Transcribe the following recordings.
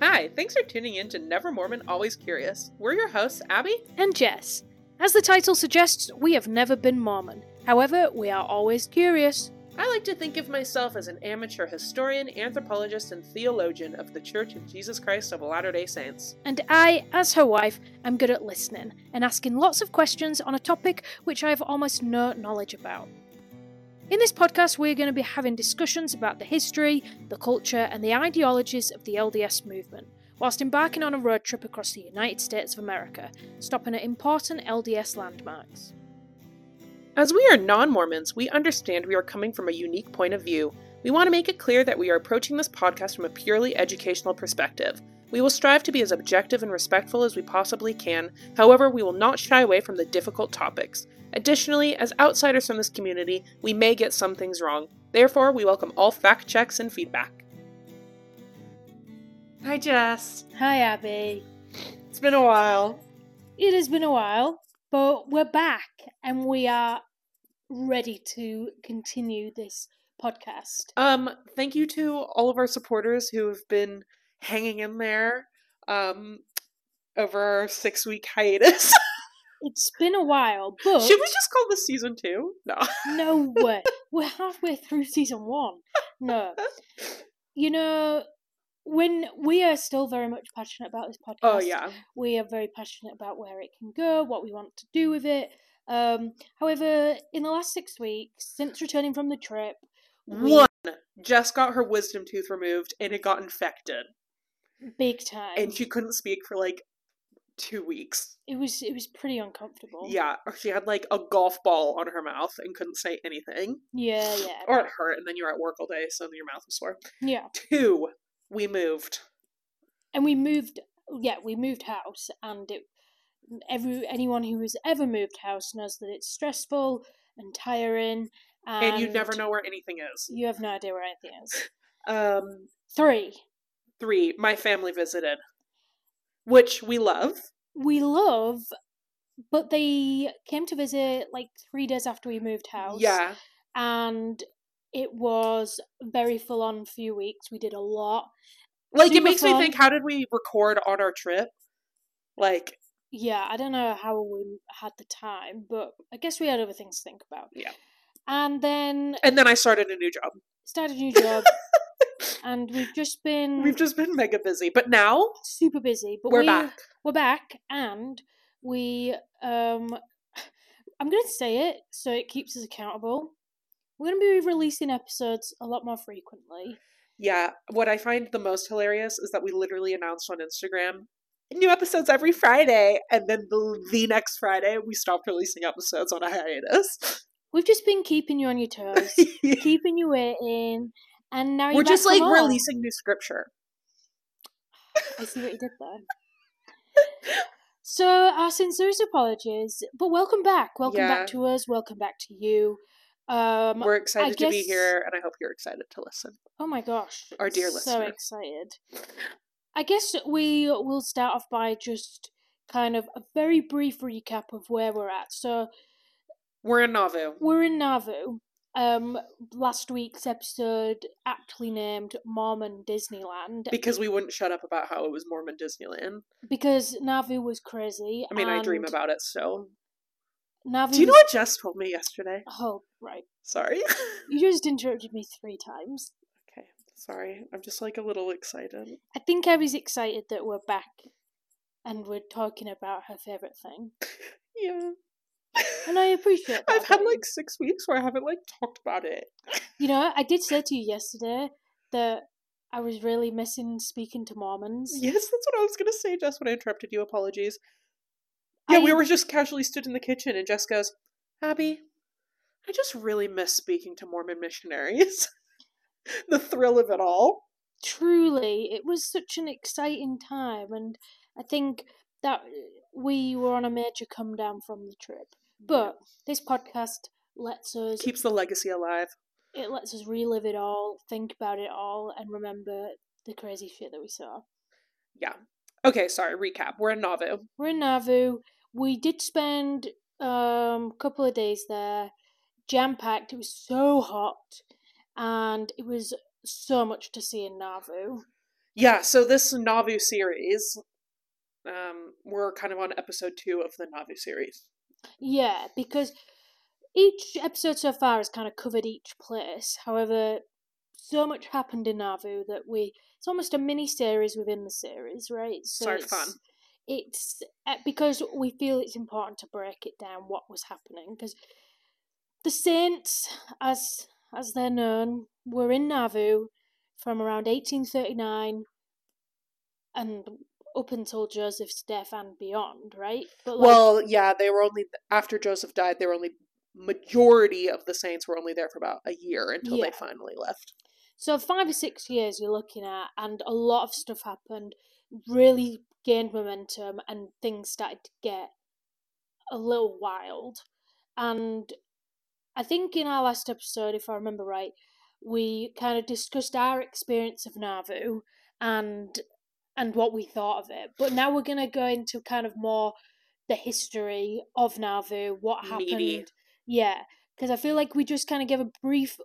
Hi, thanks for tuning in to Never Mormon, Always Curious. We're your hosts, Abby. and Jess. As the title suggests, we have never been Mormon. However, we are always curious. I like to think of myself as an amateur historian, anthropologist, and theologian of the Church of Jesus Christ of Latter day Saints. And I, as her wife, am good at listening and asking lots of questions on a topic which I have almost no knowledge about. In this podcast, we're going to be having discussions about the history, the culture, and the ideologies of the LDS movement, whilst embarking on a road trip across the United States of America, stopping at important LDS landmarks. As we are non Mormons, we understand we are coming from a unique point of view. We want to make it clear that we are approaching this podcast from a purely educational perspective. We will strive to be as objective and respectful as we possibly can, however, we will not shy away from the difficult topics. Additionally, as outsiders from this community, we may get some things wrong. Therefore, we welcome all fact checks and feedback. Hi, Jess. Hi, Abby. It's been a while. It has been a while, but we're back and we are ready to continue this podcast. Um, thank you to all of our supporters who have been hanging in there um over our six week hiatus. It's been a while, but Should we just call this season two? No. no way. We're halfway through season one. No. You know, when we are still very much passionate about this podcast. Oh yeah. We are very passionate about where it can go, what we want to do with it. Um, however, in the last six weeks, since returning from the trip, we One. Jess got her wisdom tooth removed and it got infected. Big time. And she couldn't speak for like two weeks. it was it was pretty uncomfortable. Yeah. Or she had like a golf ball on her mouth and couldn't say anything. Yeah, yeah. Or it hurt and then you're at work all day, so your mouth was sore. Yeah. Two, we moved. and we moved yeah we moved house and it every anyone who has ever moved house knows that it's stressful and tiring and, And you never know where anything is. you have no idea where anything is Um three three, my family visited. Which we love. we love but they came to visit like three days after we moved house Yeah. and it was very full on few weeks we did a lot Like it Super makes me think how did we record on our trip? Like yeah i don't know how we had the time but i guess we had other things to think about Yeah. and then and then I started a new job. started a new job and we've just been We've just been mega busy. But now super busy but we're we, back. we're back and we um i'm gonna say it so it keeps us accountable we're gonna be releasing episodes a lot more frequently Yeah. What I find the most hilarious is that we literally announced on Instagram new episodes every Friday, and then the, the next Friday we stopped releasing episodes on a hiatus. we've just been keeping you on your toes keeping you waiting and now We're just like releasing new scripture. I see what you did there. So our sincerest apologies, but welcome back. Welcome Yeah. back to us. Welcome back to you. Um, We're excited to be here, and I hope you're excited to listen. oh my gosh, Our dear listeners. so excited. I guess we will start off by just kind of a very brief recap of where we're at. So We're in Nauvoo. we're in Nauvoo. Um, last week's episode aptly named Mormon Disneyland Because we wouldn't shut up about how it was Mormon Disneyland. because Nauvoo was crazy. I mean, I dream about it still. Nauvoo. Do you know what Jess told me yesterday? Oh, right. Sorry. You just interrupted me three times. okay, sorry. I'm just like a little excited. I think I was excited that we're back and we're talking about her favourite thing. Yeah. And I appreciate that. I've had like six weeks where I haven't like talked about it. You know, I did say to you yesterday that I was really missing speaking to Mormons. Yes, that's what I was gonna say, Jess, when I interrupted you. Apologies. Yeah, we were just casually stood in the kitchen, and Jess goes, Abby, I just really miss speaking to Mormon missionaries. the thrill of it all. Truly, it was such an exciting time, and I think that we were on a major come down from the trip. But this podcast lets us keeps the legacy alive. it lets us relive it all, think about it all, and remember the crazy shit that we saw. Yeah. Okay, sorry, recap. We're in Nauvoo. We're in Nauvoo. We did spend um, a couple of days there, jam packed. It was so hot, and it was so much to see in Nauvoo. Yeah, so this Nauvoo series, um, we're kind of on episode two of the Nauvoo series. Yeah, because each episode so far has kind of covered each place. However, so much happened in Nauvoo that we it's almost a mini series within the series, right? So Start it's, fun. It's uh, because we feel it's important to break it down what was happening because the Saints, as as they're known, were in Nauvoo from around 1839 and up until Joseph's death and beyond, right? But like, well, yeah, they were only after Joseph died. They were only majority of the Saints were only there for about a year until yeah. they finally left. So five or six years you're looking at, and a lot of stuff happened. Really gained momentum, and things started to get a little wild. And I think in our last episode, if I remember right, we kind of discussed our experience of Nauvoo and and what we thought of it. But now we're gonna go into kind of more the history of Nauvoo, what happened. Meaty. Yeah, because I feel like we just kind of gave a brief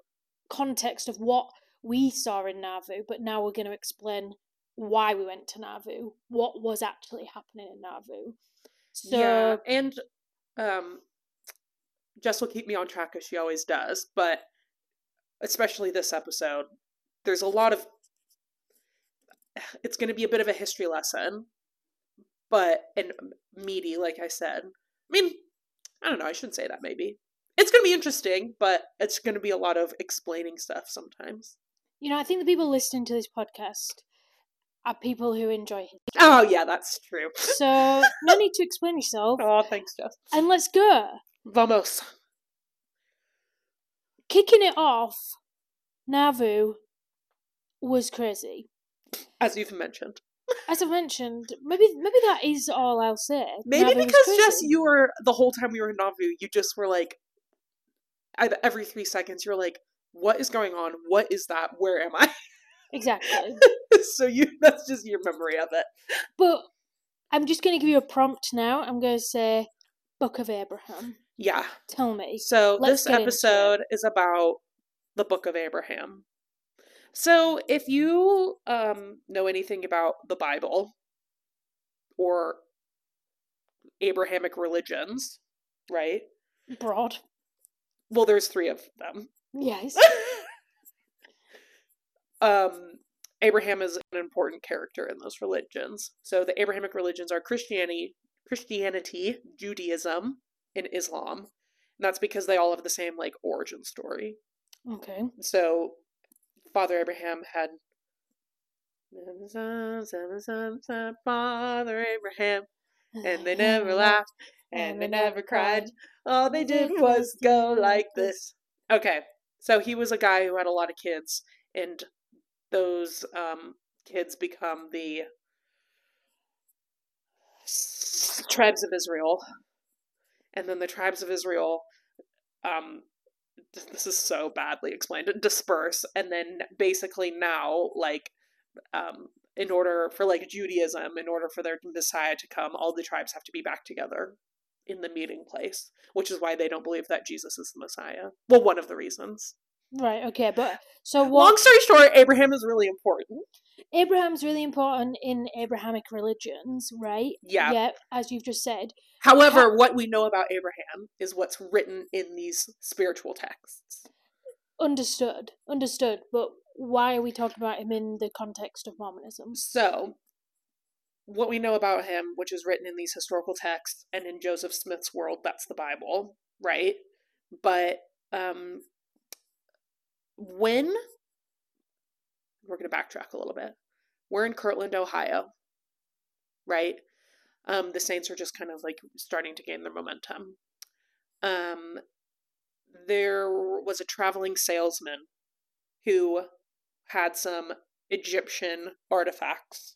context of what we saw in Nauvoo, but now we're going to explain why we went to Nauvoo, what was actually happening in Nauvoo. So, yeah, and um, Jess will keep me on track as she always does, but especially this episode, there's a lot of. It's going to be a bit of a history lesson, but and meaty, like I said. I mean, I don't know. I shouldn't say that. Maybe it's going to be interesting, but it's going to be a lot of explaining stuff sometimes. You know, I think the people listening to this podcast are people who enjoy history. Oh yeah, that's true. So no need to explain yourself. Oh, thanks, Jess. And let's go. Vamos. Kicking it off, Nauvoo was crazy. As you've mentioned. As I mentioned, maybe maybe that is all I'll say. Maybe because just you were the whole time we were in Nauvoo, you just were like, every three seconds, you're like, "What is going on? What is that? Where am I?" Exactly. so you that's just your memory of it. But I'm just going to give you a prompt now. I'm going to say Book of Abraham. Yeah. Tell me. So Let's this episode is about the Book of Abraham. So if you um, know anything about the Bible or Abrahamic religions, right? Broad. Well, there's three of them. Yes. um, Abraham is an important character in those religions. So the Abrahamic religions are Christianity, Christianity, Judaism, and Islam. And that's because they all have the same like origin story. Okay. So Father Abraham had Father Abraham, and they never laughed and they never cried. All they did was go like this. Okay, so he was a guy who had a lot of kids, and those um, kids become the tribes of Israel. And then the tribes of Israel, um, this is so badly explained, disperse. And then basically now, like, um, in order for like Judaism, in order for their Messiah to come, all the tribes have to be back together in the meeting place, which is why they don't believe that Jesus is the Messiah. Well, one of the reasons. Right, okay, but so what, Long story short, Abraham is really important. Abraham's really important in Abrahamic religions, right? Yeah. Yeah, as you've just said. However, How- what we know about Abraham is what's written in these spiritual texts. Understood. Understood. But why are we talking about him in the context of Mormonism? So, what we know about him, which is written in these historical texts and in Joseph Smith's world, that's the Bible, right? But um, when we're going to backtrack a little bit, we're in Kirtland, Ohio, right? Um, the Saints are just kind of like starting to gain their momentum. Um, there was a traveling salesman who had some Egyptian artifacts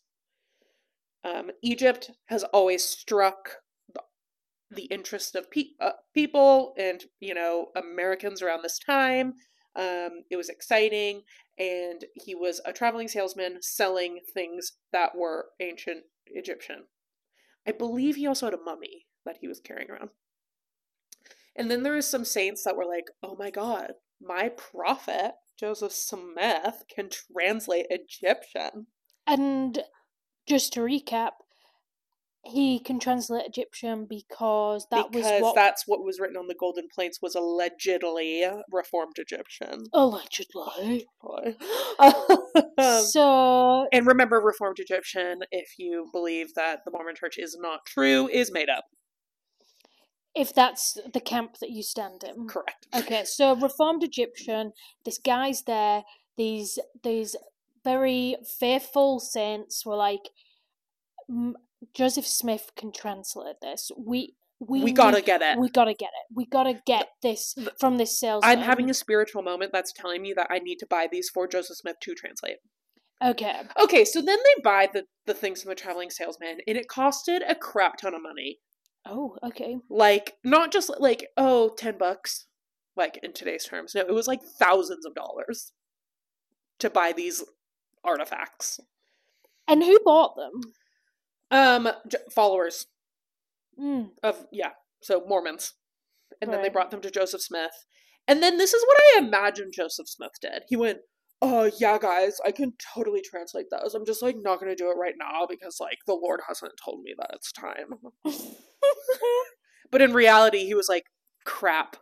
um, Egypt has always struck the, interest of pe- uh, people and you know Americans around this time. Um, it was exciting, and he was a traveling salesman selling things that were ancient Egyptian. I believe he also had a mummy that he was carrying around. And then there was some saints that were like, "Oh my God, my prophet Joseph Smith can translate Egyptian." And just to recap, he can translate Egyptian because that because was what that's what was written on the golden plates was allegedly reformed Egyptian. allegedly. So and remember, reformed Egyptian, if you believe that the Mormon Church is not true, is made up. if that's the camp that you stand in, Correct. Okay, so Reformed Egyptian, this guy's there. These these very faithful saints were like, "M- Joseph Smith can translate this. We we We gotta need- get it. We gotta get it. We gotta get this from this salesman. I'm having a spiritual moment that's telling me that I need to buy these for Joseph Smith to translate. okay. Okay, so then they buy the, the things from the traveling salesman, and it costed a crap ton of money. Oh, okay. Like, not just like, oh, 10 bucks, like in today's terms. No, it was like thousands of dollars to buy these artifacts. And who bought them? Um, j- followers Mm, of, yeah, so Mormons. And then they brought them to Joseph Smith. And then this is what I imagine Joseph Smith did. He went, Oh, yeah, guys, I can totally translate those. I'm just like not gonna do it right now because like the Lord hasn't told me that it's time. But in reality, he was like, crap,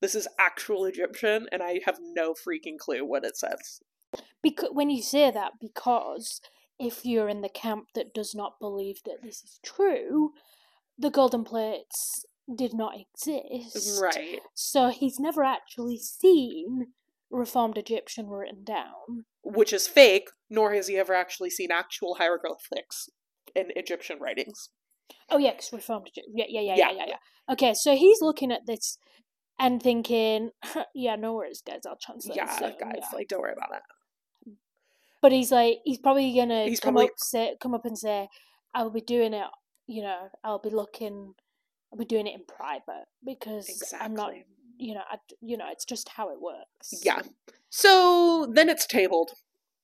this is actual Egyptian, and I have no freaking clue what it says. because when you say that, because if you're in the camp that does not believe that this is true, the golden plates did not exist. Right. So he's never actually seen Reformed Egyptian written down. Which is fake, nor has he ever actually seen actual hieroglyphics in Egyptian writings. Oh yeah, 'cause Reformed Egyptian. Yeah, yeah, yeah, Yeah. yeah, yeah. Okay, so he's looking at this and thinking, "Yeah, no worries, guys. I'll translate." yeah, guys, yeah." like, don't worry about it. But he's like, he's probably gonna He's come probably- up, say, come up and say, "I'll be doing it." You know, I'll be looking. I'll be doing it in private because I'm not. You know, I, you know, it's just how it works. Yeah. So then it's tabled.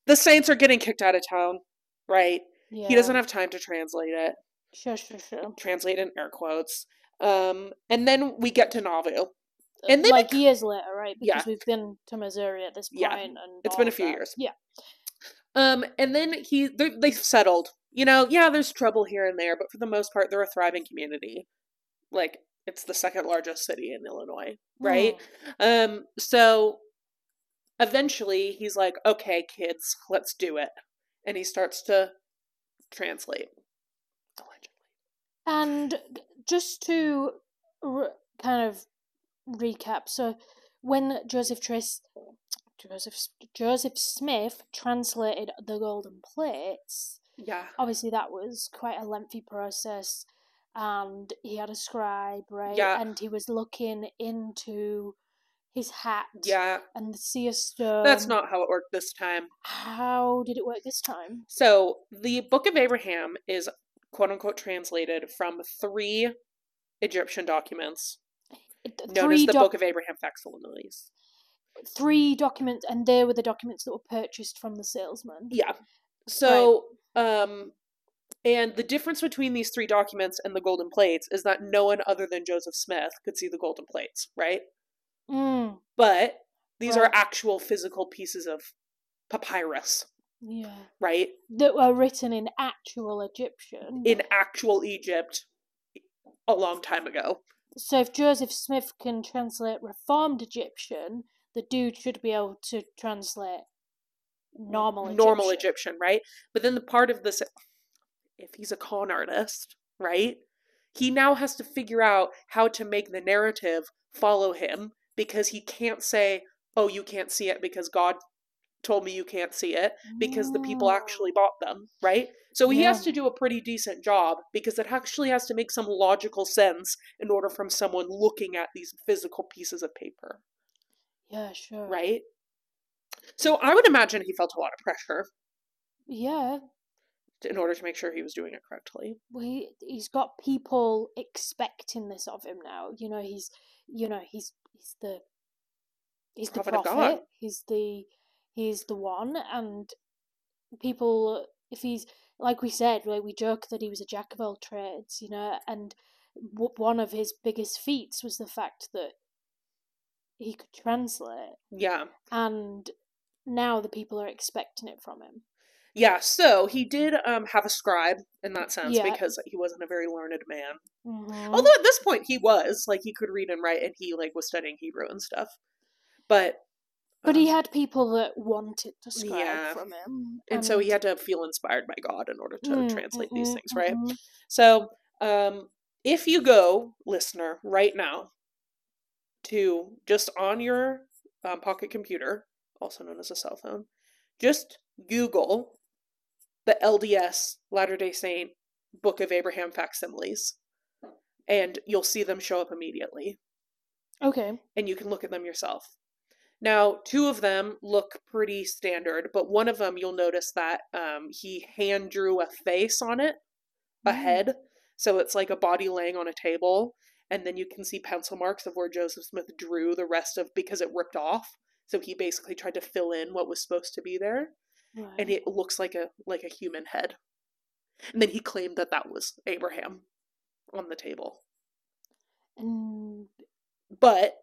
The Saints are getting kicked out of town, right? yeah. He doesn't have time to translate it. Sure, sure, sure. Translate in air quotes. Um, and then we get to Nauvoo. And they like bec- years later, right? Yeah. Because we've been to Missouri at this point, Yeah. and It's been a few that. years. Yeah. Um, and then he they they've settled. You know, yeah, there's trouble here and there, but for the most part, they're a thriving community. Like it's the second largest city in Illinois, right? Mm. Um, so eventually he's like, "Okay, kids, let's do it," and he starts to translate. Allegedly. And just to r- kind of recap, so when Joseph Tris, Joseph Joseph Smith translated the Golden Plates, Yeah. obviously that was quite a lengthy process, and he had a scribe, right? Yeah. And he was looking into his hat Yeah. and the seer stone. That's not how it worked this time. How did it work this time? So the Book of Abraham is quote unquote translated from three Egyptian documents It- known three as the doc- Book of Abraham facsimile. Three documents, and they were the documents that were purchased from the salesman. Yeah. So, um, and the difference between these three documents and the golden plates is that no one other than Joseph Smith could see the golden plates, right? Mm, But these Right. are actual physical pieces of papyrus, yeah. right? That were written in actual Egyptian. In actual Egypt a long time ago. so if Joseph Smith can translate Reformed Egyptian, the dude should be able to translate normal Egyptian. normal Egyptian, right? But then the part of this, if he's a con artist, right? He now has to figure out how to make the narrative follow him because he can't say, oh, you can't see it because God told me you can't see it because the people actually bought them, right? So he has to do a pretty decent job because it actually has to make some logical sense in order from someone looking at these physical pieces of paper, Yeah, sure. right? So I would imagine he felt a lot of pressure Yeah. in order to make sure he was doing it correctly. Well, he, he's got people expecting this of him now. You know, he's, you know, he's he's the he's the Prophet of prophet. God. He's the he's the one, and people, if he's like we said, like we joke that he was a jack of all trades. You know, and w- one of his biggest feats was the fact that he could translate, Yeah. and now the people are expecting it from him. Yeah, so he did um have a scribe in that sense Yeah. because he wasn't a very learned man. Mhm. Although at this point he was, like he could read and write and he like was studying Hebrew and stuff. But but he um, had people that wanted to scribe Yeah. from him, and so he had to feel inspired by God in order to Mm, translate these things, right? mhm. So, um, if you go, listener, right now to just on your um, pocket computer, also known as a cell phone, just Google the LDS Latter day Saint Book of Abraham facsimiles, and you'll see them show up immediately, Okay. and you can look at them yourself. Now, two of them look pretty standard, but one of them you'll notice that um, he hand drew a face on it a Mm. head. So it's like a body laying on a table. And then you can see pencil marks of where Joseph Smith drew the rest of because it ripped off. So he basically tried to fill in what was supposed to be there. Right. And it looks like a like a human head. And then he claimed that that was Abraham on the table. And But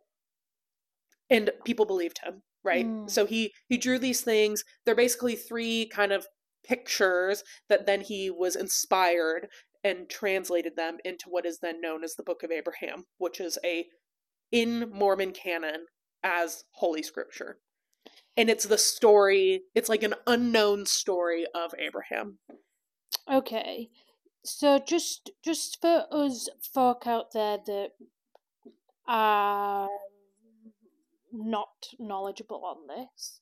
and people believed him, right? Mm. So he he drew these things. They're basically three kind of pictures that then he was inspired and translated them into what is then known as the Book of Abraham, which is a in Mormon canon as holy scripture. And it's the story, it's like an unknown story of Abraham. Okay. So just just for us folk out there that are not knowledgeable on this,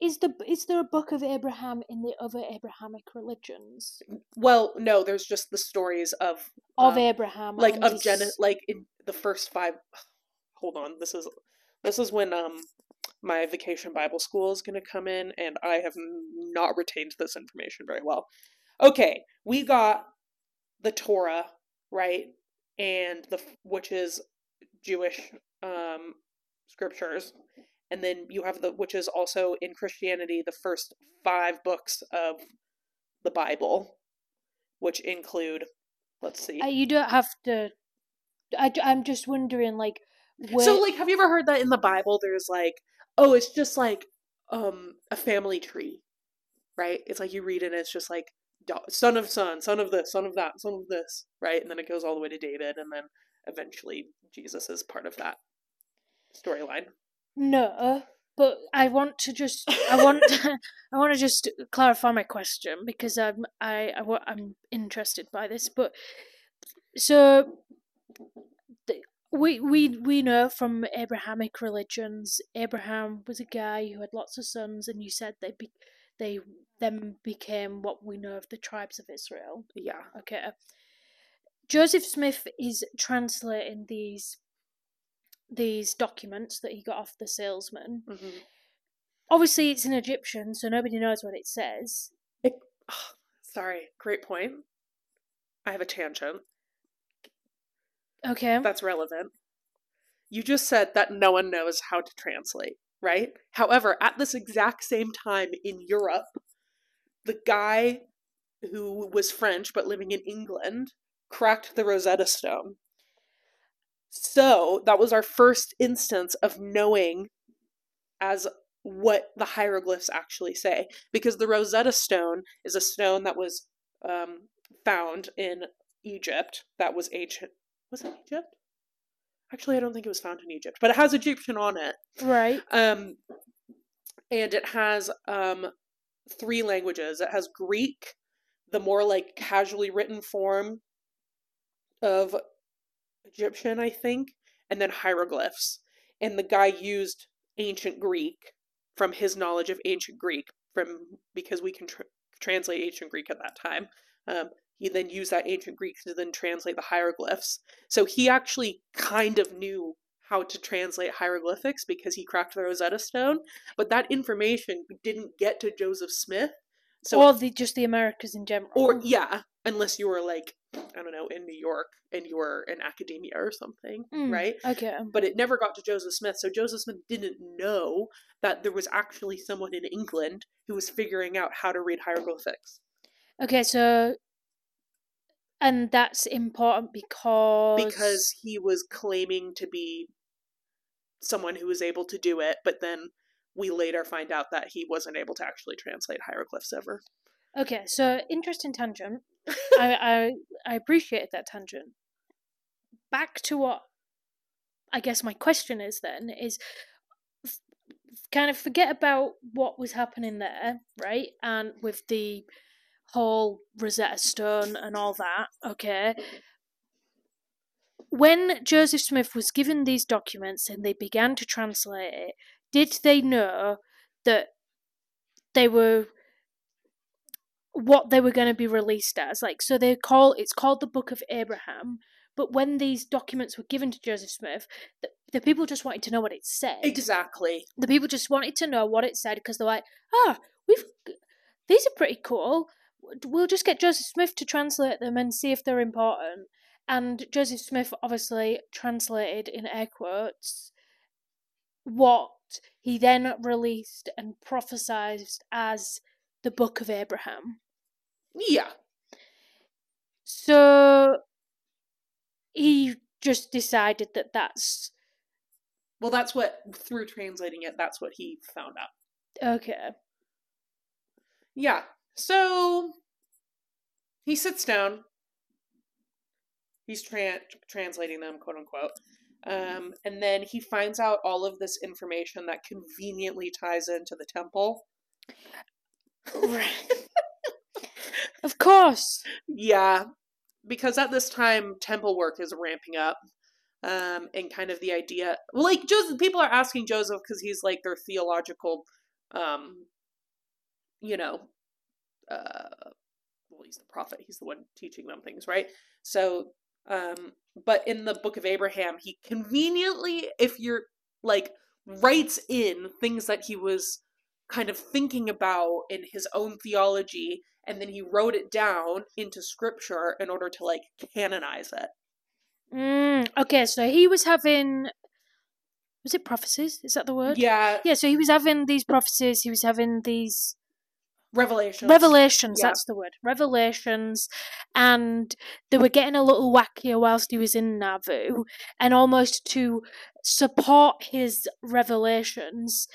is the is there a book of Abraham in the other Abrahamic religions Well, no, there's just the stories of of um, Abraham? like of his- Gen like in the first five hold on this is this is when um my vacation bible school is going to come in and i have not retained this information very well okay we got the torah right and the which is jewish um scriptures and then you have the which is also in christianity the first five books of the bible which include let's see Uh, you don't have to. I, I'm just wondering, like, where, So like have you ever heard that in the Bible there's like oh it's just like um a family tree. Right? It's like you read it and it's just like son of son, son of this, son of that, son of this, right? And then it goes all the way to David and then eventually Jesus is part of that storyline. No, but I want to just, I want, I want to just clarify my question because I'm, I, I I'm interested by this. But so, we, we, we know from Abrahamic religions, Abraham was a guy who had lots of sons, and you said they, be, they then became what we know of the tribes of Israel. Yeah. Okay. Joseph Smith is translating these these documents that he got off the salesman. hmm Obviously, it's in Egyptian, so nobody knows what it says. sorry, great point. I have a tangent. Okay. That's relevant. You just said that no one knows how to translate, right? However, at this exact same time in Europe, the guy who was French but living in England cracked the Rosetta Stone. So that was our first instance of knowing as what the hieroglyphs actually say. Because the Rosetta Stone is a stone that was um, found in Egypt that was ancient. Was it Egypt? Actually, I don't think it was found in Egypt, but it has Egyptian on it. Right. Um, and it has um, three languages. It has Greek, the more like casually written form of Egyptian, I think, and then hieroglyphs. And the guy used ancient Greek from his knowledge of ancient Greek, from because we can tr- translate ancient Greek at that time. Um, he then used that ancient Greek to then translate the hieroglyphs. So he actually kind of knew how to translate hieroglyphics because he cracked the Rosetta Stone, but that information didn't get to Joseph Smith. So or the just the Americas in general. or yeah, unless you were like I don't know in New York and you were in academia or something, Mm. right? Okay. But it never got to Joseph Smith, so Joseph Smith didn't know that there was actually someone in England who was figuring out how to read hieroglyphics Okay. So, and that's important because because he was claiming to be someone who was able to do it, but then we later find out that he wasn't able to actually translate hieroglyphs ever. Okay, so interesting tangent. I, I I appreciate that tangent. Back to what I guess my question is then is f- kind of forget about what was happening there, right? And with the whole Rosetta Stone and all that, okay. When Joseph Smith was given these documents and they began to translate it, did they know that they were what they were going to be released as? Like so they call it's called the book of abraham but when these documents were given to joseph smith the, the people just wanted to know what it said. Exactly. the people just wanted to know what it said because they're like ah we've these are pretty cool. We'll just get joseph smith to translate them and see if they're important. And joseph smith obviously translated in air quotes what he then released and prophesied as the book of abraham Yeah. so he just decided that that's Well, that's what through translating it, that's what he found out. okay. Yeah. So he sits down. He's tran translating them, quote unquote. Um, and then he finds out all of this information that conveniently ties into the temple. Right. of course. Yeah, because at this time, temple work is ramping up. Um, and kind of the idea, like Joseph, people are asking Joseph because he's like their theological, um, you know, uh, well, he's the prophet. He's the one teaching them things, right? So, um, but in the book of Abraham, he conveniently, if you're like, writes in things that he was kind of thinking about in his own theology, and then he wrote it down into scripture in order to like canonize it. Mm, okay, so he was having. Was it prophecies? Is that the word? Yeah, Yeah, so he was having these prophecies, he was having these Revelations. revelations, Yeah. that's the word. Revelations. And they were getting a little wackier whilst he was in Nauvoo. And almost to support his revelations,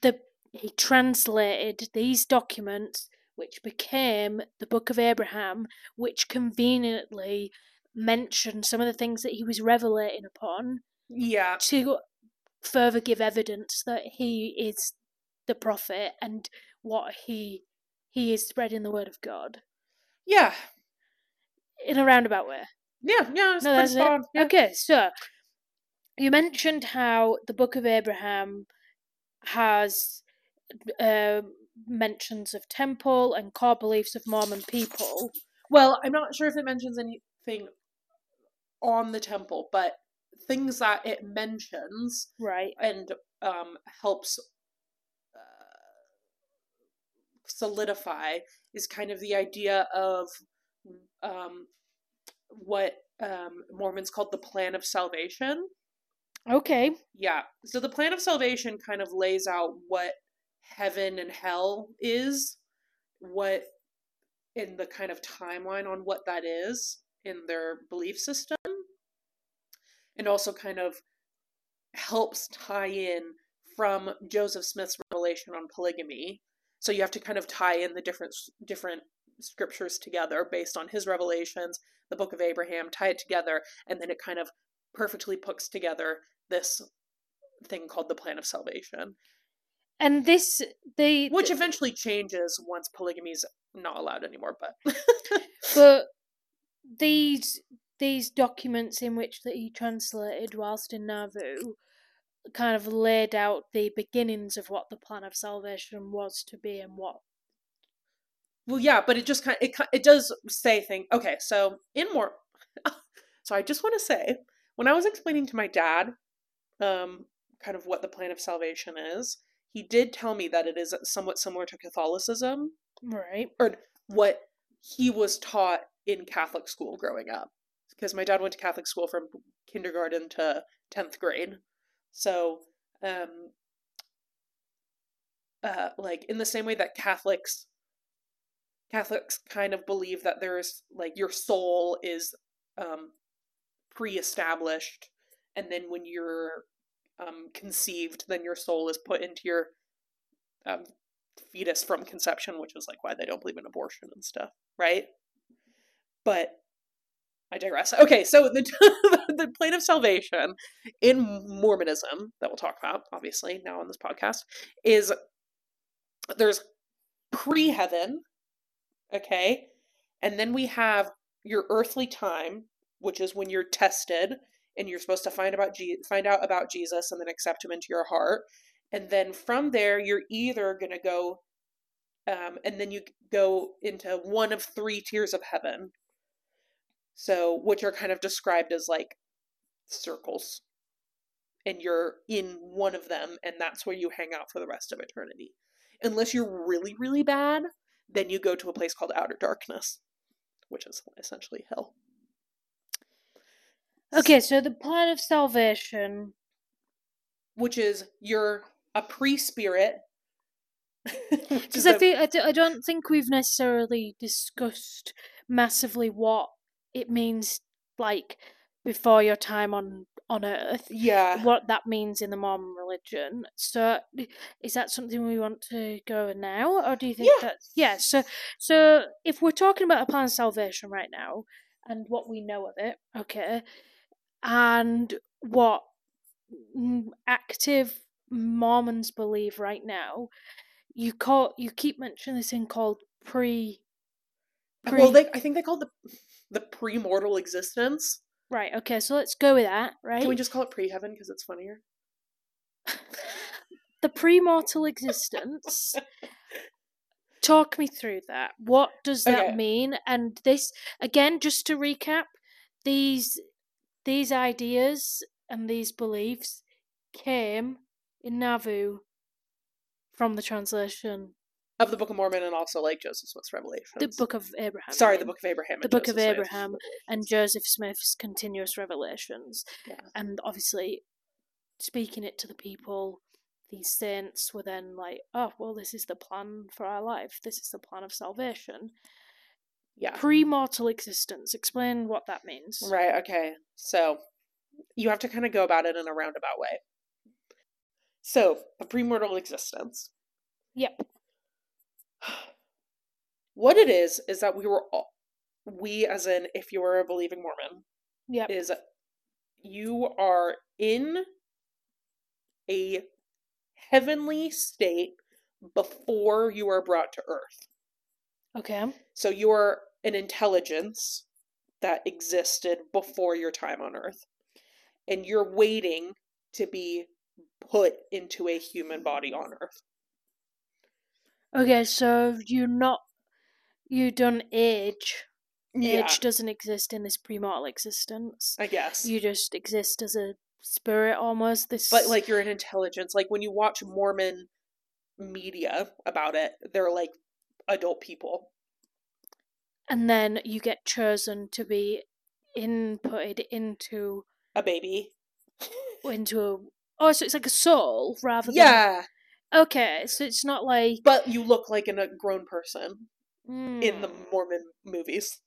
the he translated these documents, which became the Book of Abraham, which conveniently mentioned some of the things that he was revelating upon Yeah, to further give evidence that he is the prophet and what he he is spreading the word of God yeah, in a roundabout way. yeah, yeah. No, that's it. Yeah. Okay, so you mentioned how the Book of Abraham has uh, mentions of temple and core beliefs of Mormon people. Well, I'm not sure if it mentions anything on the temple, but things that it mentions Right. and um, helps uh, solidify is kind of the idea of um, what um, Mormons called the plan of salvation. Okay. Yeah. So the plan of salvation kind of lays out what heaven and hell is, what in the kind of timeline on what that is in their belief system, and also kind of helps tie in from Joseph Smith's revelation on polygamy. So you have to kind of tie in the different different scriptures together based on his revelations, the book of Abraham, tie it together, and then it kind of perfectly puts together this thing called the plan of salvation, And this the which eventually changes once polygamy is not allowed anymore. But but these these documents in which that he translated whilst in Nauvoo kind of laid out the beginnings of what the plan of salvation was to be and what well, yeah, but it just kind it it does say thing. Okay, so in more, so I just want to say when I was explaining to my dad, um, kind of what the plan of salvation is, he did tell me that it is somewhat similar to Catholicism. right or what he was taught in Catholic school growing up. Because my dad went to Catholic school from kindergarten to 10th grade. So, um, uh, like in the same way that Catholics Catholics kind of believe that there's like your soul is um pre-established and then when you're um, conceived, then your soul is put into your um, fetus from conception, which is like why they don't believe in abortion and stuff, right? But I digress. Okay, so the the plane of salvation in Mormonism that we'll talk about, obviously now on this podcast, is there's pre-heaven, okay, and then we have your earthly time, which is when you're tested and you're supposed to find about Je- find out about Jesus and then accept him into your heart. And then from there, you're either to go, um, and then you go into one of three tiers of heaven. So, which are kind of described as like circles. And you're in one of them, and that's where you hang out for the rest of eternity. Unless you're really, really bad, then you go to a place called outer darkness, which is essentially hell. Okay, so the plan of salvation. Which is you're a pre spirit. Because I think I, I don't think we've necessarily discussed massively what it means, like before your time on on Earth. Yeah. What that means in the Mormon religion. So, is that something we want to go over now, or do you think Yeah. that? Yeah. So, so if we're talking about a plan of salvation right now, and what we know of it, okay, and what active Mormons believe right now, you call you keep mentioning this thing called pre. pre Well, they I think they call the the pre-mortal existence. right. Okay, so let's go with that. Right. Can we just call it pre-heaven because it's funnier? the pre-mortal existence. Talk me through that. What does that Okay. mean? And this again, just to recap, these these ideas and these beliefs came in Nauvoo from the translation, Of the Book of Mormon and also like Joseph Smith's Revelations. the Book of Abraham. Sorry, the Book of Abraham. the Book of Joseph Smith's Abraham and Joseph Smith's continuous revelations. Yeah. And obviously, speaking it to the people, these saints were then like, oh, well, this is the plan for our life. This is the plan of salvation. Yeah. Pre mortal existence. Explain what that means. Right, okay. So you have to kind of go about it in a roundabout way. So, a premortal existence. Yep. What it is is that we were all we as in if you were a believing Mormon yeah is you are in a heavenly state before you are brought to earth. Okay. So you are an intelligence that existed before your time on Earth. And you're waiting to be put into a human body on Earth. Okay, so you're not. You don't age. Yeah, Age doesn't exist in this premortal existence. I guess. You just exist as a spirit almost. This. but like you're an intelligence. Like when you watch Mormon media about it, they're like adult people. and then you get chosen to be inputted into A baby. into a oh so it's like a soul rather than Yeah, okay so it's not like but you look like an, a grown person in the mm, Mormon movies.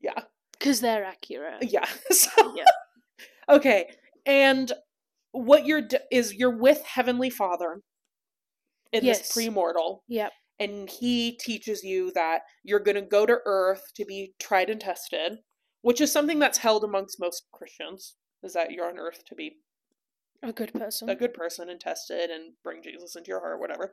Yeah. because they're accurate Yeah. So, Yeah. okay. And what you're d- is you're with Heavenly Father in Yes. this premortal, yep and he teaches you that you're going to go to Earth to be tried and tested, which is something that's held amongst most Christians. Is that you're on Earth to be a good person a good person and tested and bring Jesus into your heart, whatever.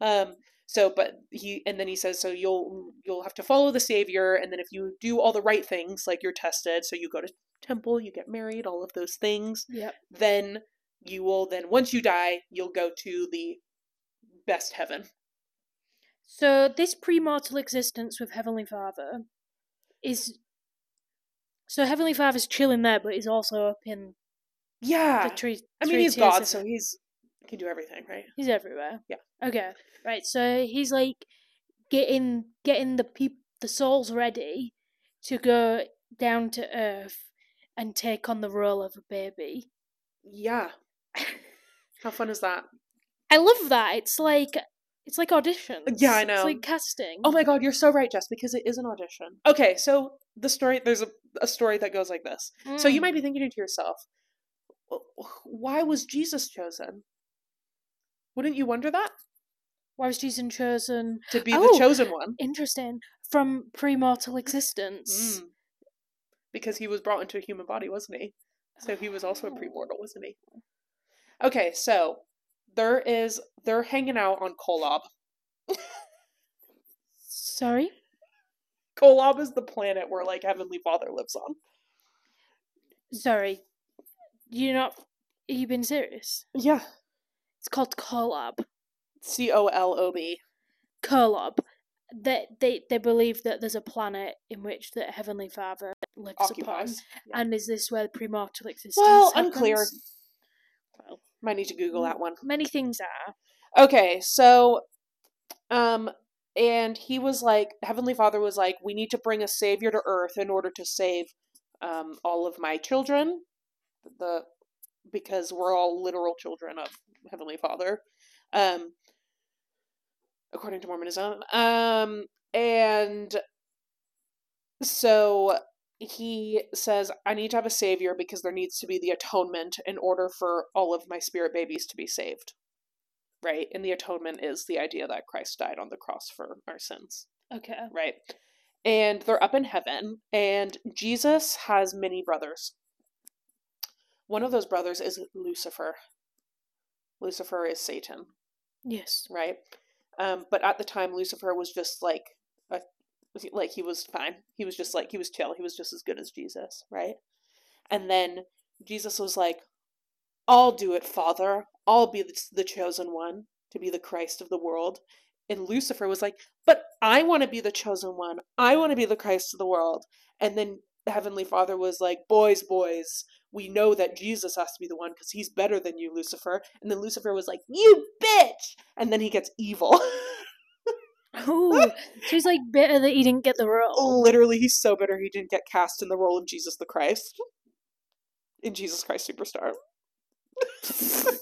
Um, so, but he and then he says, so you'll you'll have to follow the Savior, and then if you do all the right things, like you're tested, so you go to temple, you get married, all of those things, yep then you will then once you die, you'll go to the best heaven. so this premortal existence with heavenly father is so heavenly father's chilling there but he's also up in Yeah, the tree I mean he's God, so he's he can do everything, right? He's everywhere. Yeah. Okay. Right. So he's like getting getting the peop the souls ready to go down to Earth and take on the role of a baby. Yeah. How fun is that? I love that. It's like it's like auditions. Yeah, I know. It's like casting. Oh my god, you're so right, Jess, because it is an audition. Okay, so the story there's a, a story that goes like this. So you Mm. might be thinking to yourself, why was Jesus chosen? Wouldn't you wonder that? Why was Jesus chosen? To be Oh. the chosen one. Interesting. From pre-mortal existence. Mm. Because he was brought into a human body, wasn't he? So he was also a premortal, wasn't he? Okay, so there is they're hanging out on Kolob. Sorry. Kolob is the planet where like Heavenly Father lives on. Sorry. You not? Are you being serious? Yeah. It's called Kolob. C O L O B. Kolob. They, they they believe that there's a planet in which the Heavenly Father lives upon. Occupies. Yeah. And is this where premortal existence? Well, unclear. happens? Well, Might need to Google that one. many things are. Okay, so um and he was like Heavenly Father was like, We need to bring a savior to earth in order to save um all of my children. The because we're all literal children of Heavenly Father. Um according to Mormonism. Um and so he says, I need to have a savior because there needs to be the atonement in order for all of my spirit babies to be saved right? And the atonement is the idea that Christ died on the cross for our sins, Okay. right? And they're up in heaven, and Jesus has many brothers. One of those brothers is Lucifer. Lucifer is Satan, Yes. right? Um, but at the time, Lucifer was just like a, like he was fine. He was just like he was chill. He was just as good as Jesus, right? And then Jesus was like, "I'll do it, Father. I'll be the, the chosen one to be the Christ of the world." And Lucifer was like, "But I want to be the chosen one. I want to be the Christ of the world." And then the Heavenly Father was like, "Boys, boys, we know that Jesus has to be the one because he's better than you, Lucifer." And then Lucifer was like, "You bitch!" And then he gets evil. Ooh, so he's like bitter that he didn't get the role. Literally, he's so bitter he didn't get cast in the role of Jesus the Christ. In Jesus Christ Superstar.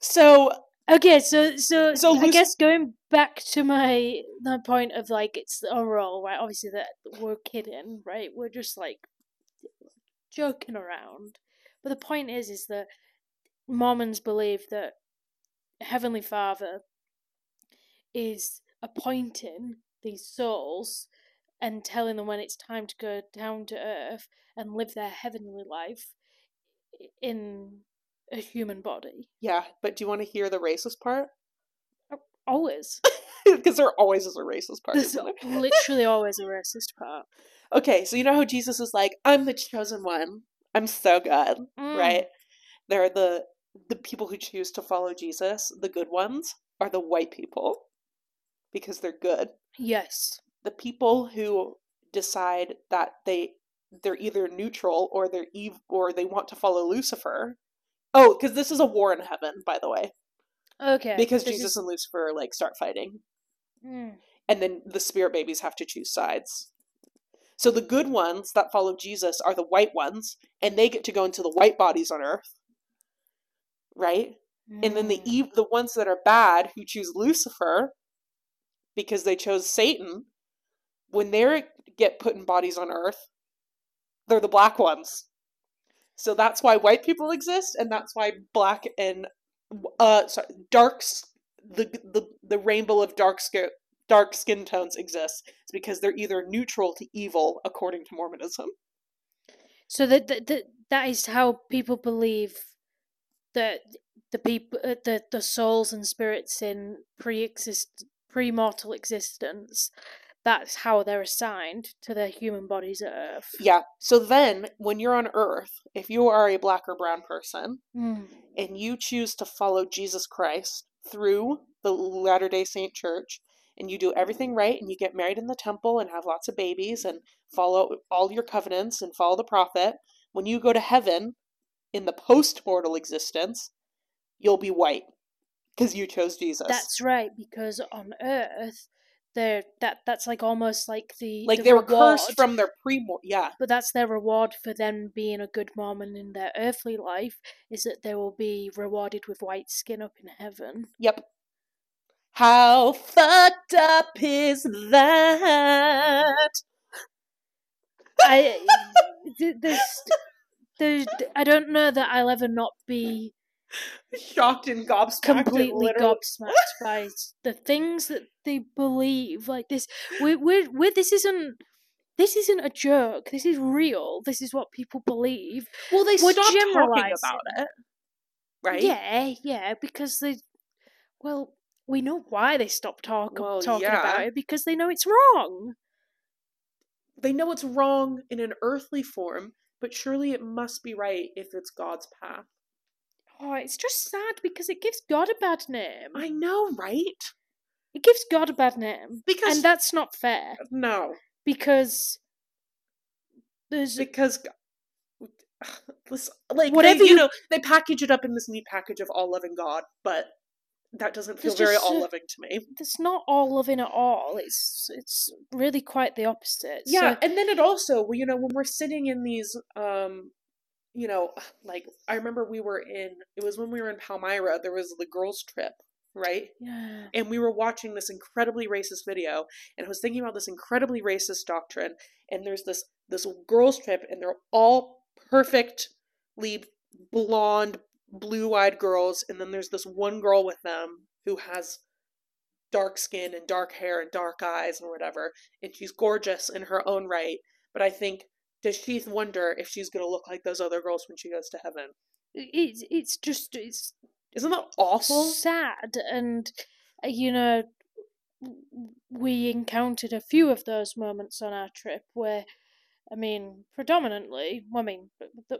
so, Okay, so so So I Luc- guess going back to my my point of like it's a role, right? Obviously that we're kidding, right? We're just like joking around. But the point is is that Mormons believe that Heavenly Father is appointing these souls and telling them when it's time to go down to earth and live their heavenly life in a human body. yeah, but do you want to hear the racist part? Always. Because there always is a racist part. There's there? literally always a racist part. Okay, so you know how Jesus is like, I'm the chosen one. I'm so good, Mm. right? There are the the people who choose to follow Jesus, the good ones, are the white people because they're good. Yes. the people who decide that they they're either neutral or they're ev- or they want to follow Lucifer. Oh, because this is a war in heaven, by the way, Okay. because this Jesus is- and Lucifer like start fighting, Mm. and then the spirit babies have to choose sides. So the good ones that follow Jesus are the white ones, and they get to go into the white bodies on Earth, right? And then the Mm. ev- the ones that are bad who choose Lucifer because they chose Satan, when they get put in bodies on Earth, they're the black ones. So that's why white people exist, and that's why black and uh sorry, darks the the the rainbow of dark skin dark skin tones exist It's because they're either neutral to evil, according to Mormonism. So that that that that is how people believe that the people uh, the the souls and spirits in pre-exist pre-mortal existence. That's how they're assigned to their human bodies at Earth. Yeah. So then, when you're on Earth, if you are a black or brown person, Mm. and you choose to follow Jesus Christ through the Latter day Saint Church, and you do everything right, and you get married in the temple and have lots of babies and follow all your covenants and follow the prophet, when you go to heaven in the post mortal existence, you'll be white because you chose Jesus. That's right, because on Earth, they're that that's like almost like the like the they were cursed from their pre yeah but that's their reward for them being a good Mormon in their earthly life is that they will be rewarded with white skin up in heaven. yep how fucked up is that I th- this There's, I don't know that I'll ever not be Shocked and gobsmacked. completely literally- gobsmacked by the things that they believe. Like this, we we we this isn't this isn't a joke. This is real. This is what people believe. Well, they We're stopped talking about it, right? Yeah, yeah, because they, well, we know why they stopped talk, Well, talking yeah. about it because they know it's wrong. They know it's wrong in an earthly form, but surely it must be right if it's God's path. Oh, it's just sad because it gives God a bad name. I know, right? It gives God a bad name, Because and that's not fair no, because there's because like Whatever they, you you- know they package it up in this neat package of all loving God, but that doesn't feel very all loving to me. it's not all loving at all. It's it's really quite the opposite. Yeah, So, and then it also, well, you know, when we're sitting in these, um, you know, like I remember we were in, it was when we were in Palmyra. There was the girls' trip, right? yeah. and we were watching this incredibly racist video and i was thinking about this incredibly racist doctrine and there's this this girls trip and they're all perfectly blonde blue-eyed girls and then there's this one girl with them who has dark skin and dark hair and dark eyes and whatever and she's gorgeous in her own right but i think does she wonder if she's going to look like those other girls when she goes to heaven? It's it's just it's isn't that awful? sad and uh, you know we encountered a few of those moments on our trip where i mean predominantly i mean the,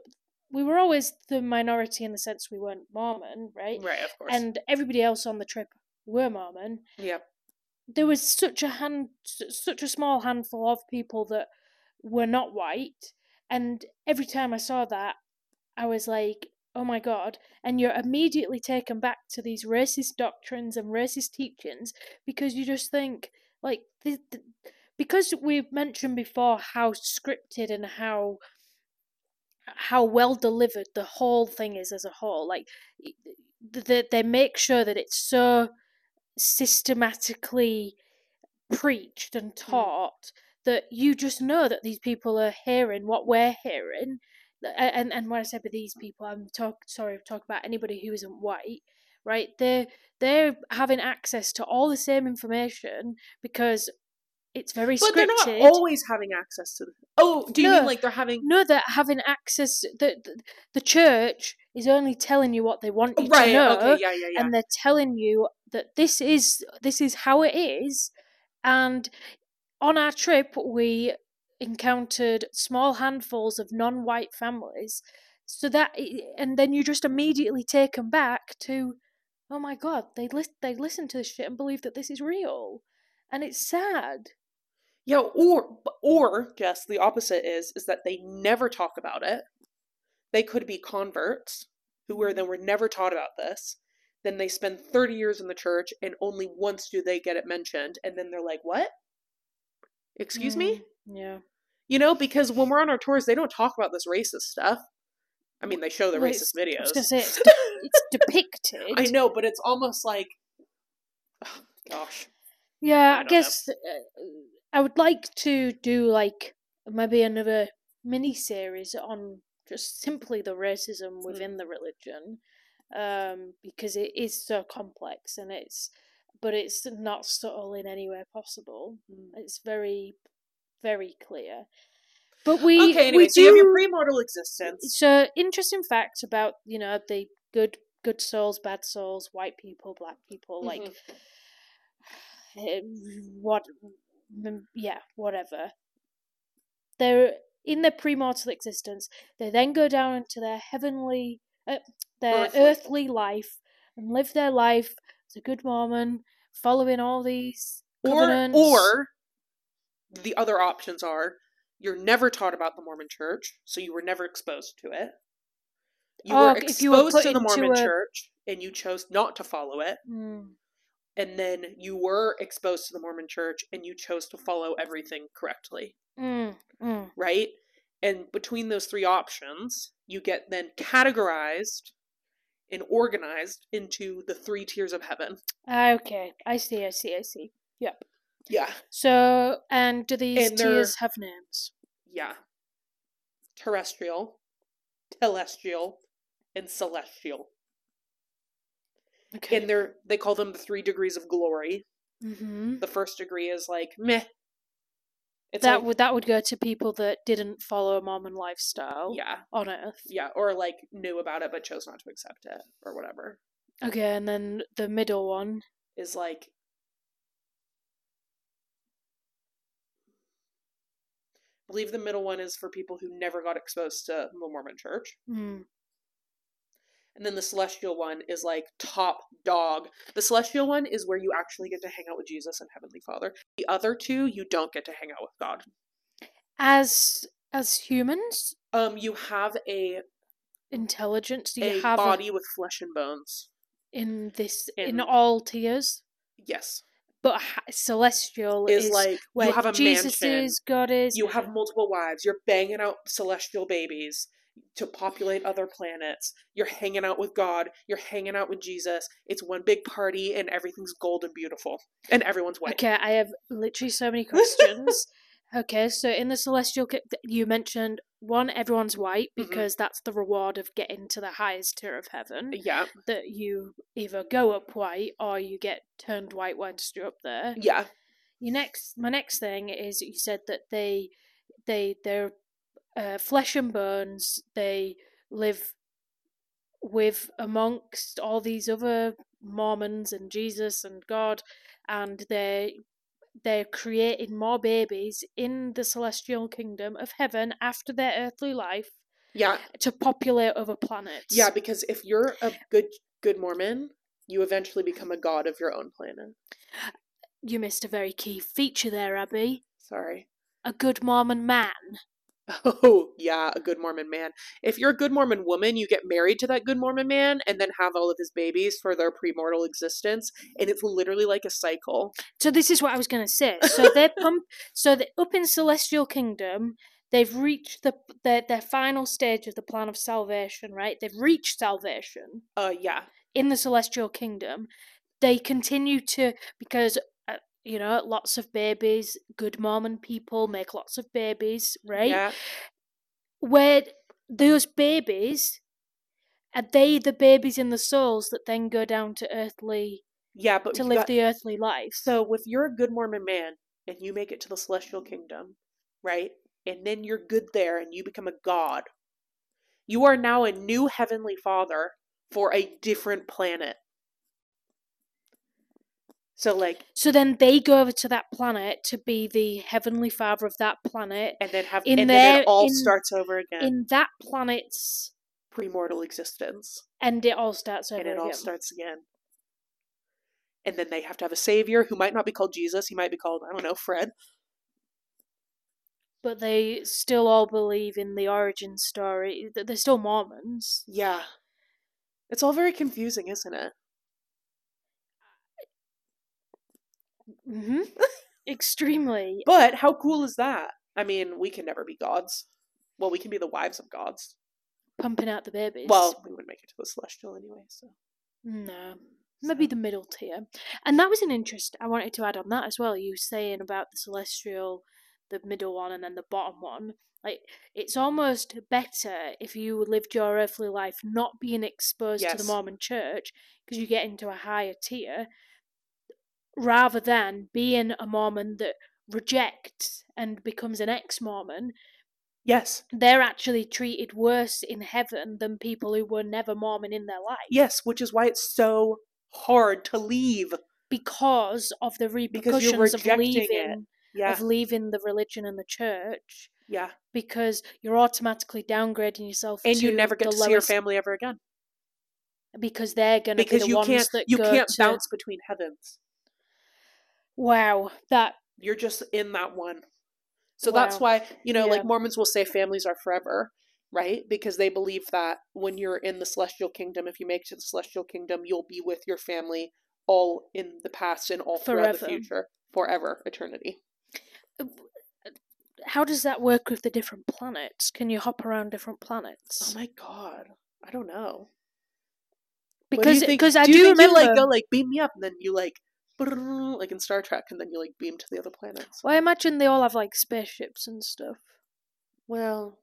we were always the minority in the sense we weren't mormon right? Right of course. And everybody else on the trip were mormon. Yeah there was such a hand such a small handful of people that were not white and every time i saw that i was like oh my god and you're immediately taken back to these racist doctrines and racist teachings because you just think like the, the, because we've mentioned before how scripted and how how well delivered the whole thing is as a whole like they, they make sure that it's so systematically preached and hmm. taught that you just know that these people are hearing what we're hearing. And and when I say by these people I'm talk sorry talk about anybody who isn't white right? They're they're having access to all the same information because it's very But scripted they're not always having access to the. Oh, do you No. mean like they're having? no they're having access the, the the church is only telling you what they want you right. to know Okay. Yeah. Yeah. Yeah. and they're telling you that this is this is how it is and on our trip we encountered small handfuls of non-white families so that and then you just immediately taken back to oh my god they lis- they listen to this shit and believe that this is real and it's sad yeah. Or or just the opposite is is that they never talk about it. They could be converts who were then were never taught about this. Then they spend thirty years in the church and only once do they get it mentioned, and then they're like, "What? Excuse me?" Mm, yeah You know, because when we're on our tours, they don't talk about this racist stuff. I mean, they show the Well, racist it's- I was videos. say it's, de- it's depicted I know, but it's almost like, oh, gosh. Yeah, I I, guess uh, I would like to do like maybe another mini series on just simply the racism within the religion, um, because it is so complex and it's, but it's not subtle in any way possible. It's very, very clear. But we okay, anyway, we so you have your do- premortal existence. so interesting facts about you know the good good souls, bad souls, white people, black people, like Mhm. eh, what mm, yeah whatever they're in their premortal existence they then go down into their heavenly uh, their Earthly. earthly. life and live their life as a good mormon following all these or covenants. or the other options are you're never taught about the Mormon Church, so you were never exposed to it. You Oh, were exposed you were to the Mormon a- Church and you chose not to follow it, Mm, and then you were exposed to the Mormon Church and you chose to follow everything correctly, mm, mm. right? And between those three options, you get then categorized and organized into the three tiers of heaven. Okay i see i see i see yep Yeah. so and do these And tiers have names Yeah. Terrestrial, telestial, and celestial. Okay. And they're they call them the three degrees of glory. hmm The first degree is like meh. It's That like, would that would go to people that didn't follow a Mormon lifestyle yeah, on Earth. yeah, or like knew about it but chose not to accept it or whatever. Okay, and then the middle one. Is like I believe the middle one is for people who never got exposed to the Mormon church. Mm. And then the celestial one is like top dog. The celestial one is where you actually get to hang out with Jesus and Heavenly Father. The other two, you don't get to hang out with God. As as humans, Um, you have a, intelligence, do you a have a- body with flesh and bones. in this in in- all tiers? Yes, But celestial is, is, like where you have a Jesus mansion. is, God is. You have multiple wives. You're banging out celestial babies to populate other planets. You're hanging out with God. You're hanging out with Jesus. It's one big party, and everything's gold and beautiful, and everyone's white. Okay, I have literally so many questions. okay, so in the celestial, you mentioned one, everyone's white Mhm. because that's the reward of getting to the highest tier of heaven. Yeah, That you either go up white or you get turned white once you're up there. yeah, Your next, my next thing is you said that they, they, they're uh, flesh and bones. They live with amongst all these other Mormons and Jesus and God, and they they're creating more babies in the celestial kingdom of heaven after their earthly life yeah. to populate other planets. Yeah, because if you're a good good Mormon, you eventually become a god of your own planet. you missed a very key feature there, Abby. Sorry. A good Mormon man. Oh, yeah, a good Mormon man. If you're a good Mormon woman, you get married to that good Mormon man and then have all of his babies for their premortal existence, and it's literally like a cycle. So this is what I was going to say. So they're pump. So that up in celestial kingdom, they've reached the their their final stage of the plan of salvation. Right? They've reached salvation Uh yeah. in the celestial kingdom. They continue to because. You know, lots of babies. Good Mormon people make lots of babies, right? Yeah. Where those babies are they the babies in the souls that then go down to earthly Yeah, but to live got- the earthly life? So if you're a good Mormon man and you make it to the celestial kingdom, right? And then you're good there and you become a god. You are now a new heavenly father for a different planet. So like So then they go over to that planet to be the heavenly father of that planet. and then have In and then their- it all in- starts over again. In that planet's premortal existence. and it all starts over and it all again. starts again. And then they have to have a savior who might not be called Jesus, he might be called, I don't know, Fred. But they still all believe in the origin story. They're still Mormons. Yeah. It's all very confusing, isn't it? Hmm Extremely. But how cool is that? I mean, we can never be gods. Well, we can be the wives of gods. Pumping out the babies. Well, we wouldn't make it to the celestial anyway, so. No. Maybe the middle tier. And that was an interest I wanted to add on that as well. You saying about the celestial, the middle one, and then the bottom one. Like, it's almost better if you lived your earthly life not being exposed to the Mormon church because you get into a higher tier rather than being a Mormon that rejects and becomes an ex Mormon. Yes. They're actually treated worse in heaven than people who were never Mormon in their life. Yes, which is why it's so hard to leave. because of the repercussions of leaving Yeah. of leaving the religion and the church Yeah. because you're automatically downgrading yourself And you never get to see your family ever again. because they're going to be the you ones can't that you can't to, bounce between heavens. Wow that You're just in that one. So that's why, you know, Yeah. like Mormons will say families are forever, right? Because they believe that when you're in the celestial kingdom, if you make it to the celestial kingdom, you'll be with your family all in the past and all throughout the future, forever, eternity. Uh, uh, how does that work with the different planets can you hop around different planets Oh my god. I don't know. Do because because I do do, remember you like go like beam me up and then you like like in Star Trek and then you like beam to the other planets. well, I imagine they all have like spaceships and stuff Well,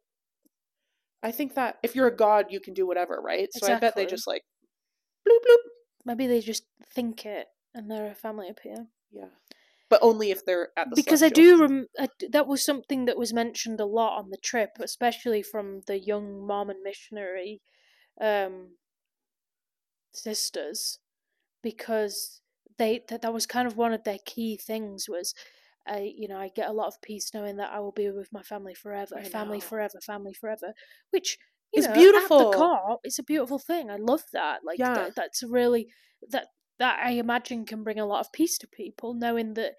I think that if you're a god, you can do whatever, right? So I bet they just like bloop bloop. Maybe they just think it and they're a family up here. Yeah, but only if they're at the because I celestial. do rem- I d that was something that was mentioned a lot on the trip, especially from the young Mormon missionary um, sisters, because they that, that was kind of one of their key things was. I, you know, I get a lot of peace knowing that I will be with my family forever, family forever, family forever, which you It's know, beautiful. At the core, it's a beautiful thing. I love that. Like Yeah. that, that's really that that I imagine can bring a lot of peace to people, knowing that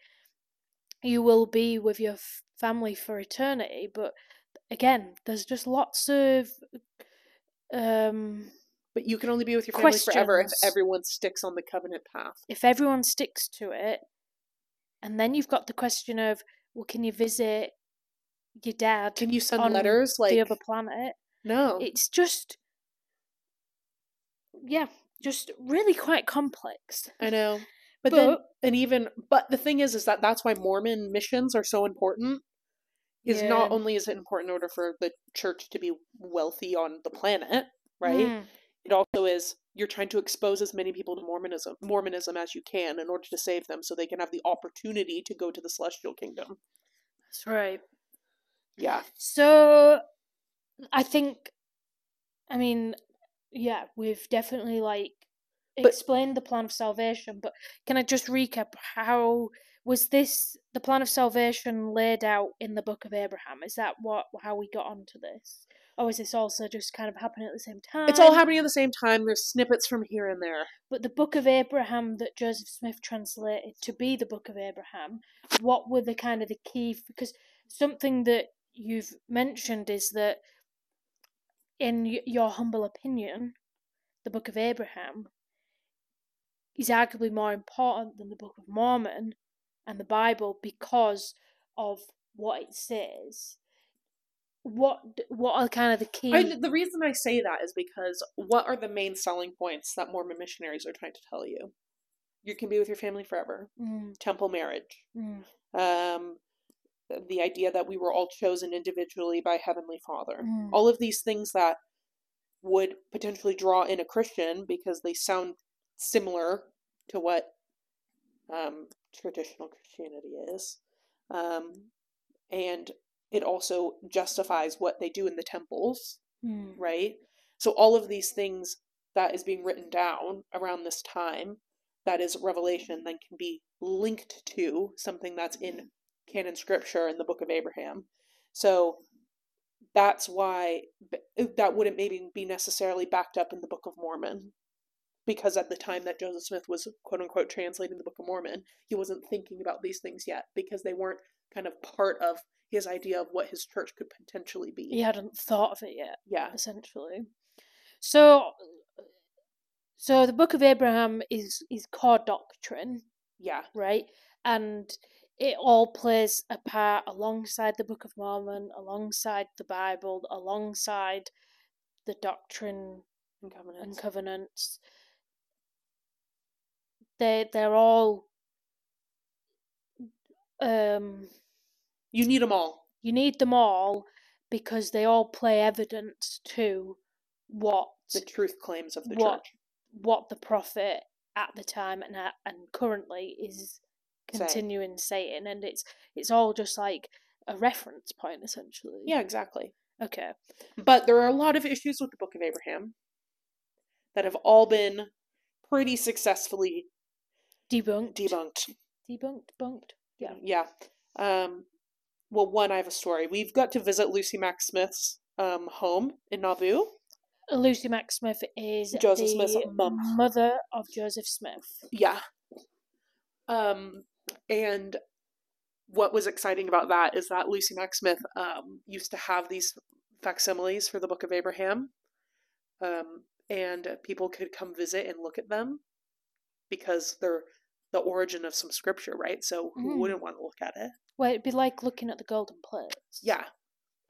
you will be with your f- family for eternity. But again, there's just lots of um, But you can only be with your family forever if everyone sticks on the covenant path. if everyone sticks to it, and then you've got the question of, well, can you visit your dad Can you send letters like the other planet? no? It's just, yeah, just really quite complex. I know. But, then and even but the thing is is that that's why Mormon missions are so important. Is not only is it important in order for the church to be wealthy on the planet, right? Mm. It also is you're trying to expose as many people to Mormonism Mormonism as you can in order to save them so they can have the opportunity to go to the celestial kingdom. That's right. Yeah. So I think I mean, yeah, we've definitely like But- explained the plan of salvation, but can I just recap how was this the plan of salvation laid out in the book of Abraham? Is that what how we got onto this? Or is this also just kind of happening at the same time? It's all happening at the same time. There's snippets from here and there. But the book of Abraham that Joseph Smith translated to be the book of Abraham, what were the kind of the key? Because something that you've mentioned is that, in your humble opinion, the book of Abraham is arguably more important than the book of Mormon and the Bible because of what it says. What what are kind of the key? I, the reason I say that is because what are the main selling points that Mormon missionaries are trying to tell you? You can be with your family forever. Mm, Temple marriage. mm, Um, the idea that we were all chosen individually by Heavenly Father. mm. All of these things that would potentially draw in a Christian because they sound similar to what um, traditional Christianity is. Um, and it also justifies what they do in the temples mm. right? So all of these things that is being written down around this time, that is revelation, then can be linked to something that's in canon scripture in the book of Abraham. So that's why that wouldn't maybe be necessarily backed up in the Book of Mormon. Because at the time that Joseph Smith was quote unquote translating the Book of Mormon, he wasn't thinking about these things yet because they weren't kind of part of his idea of what his church could potentially be. He hadn't thought of it yet. Yeah. essentially. So, so the Book of Abraham is is core doctrine, Yeah. right? And it all plays a part alongside the Book of Mormon, alongside the Bible, alongside the doctrine And and covenants. covenants. They they're all um You need them all. you need them all because they all play evidence to what The truth claims of the what church. what the prophet at the time and at, and currently is continuing saying and it's it's all just like a reference point essentially Yeah, exactly. okay But there are a lot of issues with the Book of Abraham that have all been pretty successfully debunked debunked. debunked bunked yeah Yeah. Um, well, one, I have a story. We've got to visit Lucy Mack Smith's um, home in Nauvoo. lucy mack smith is Joseph the Smith's mum. mother of joseph smith Yeah. Um, and what was exciting about that is that Lucy Mack Smith um, used to have these facsimiles for the Book of Abraham, um, and people could come visit and look at them because they're the origin of some scripture, right? So who Mm. wouldn't want to look at it? well it'd be like looking at the golden plates Yeah.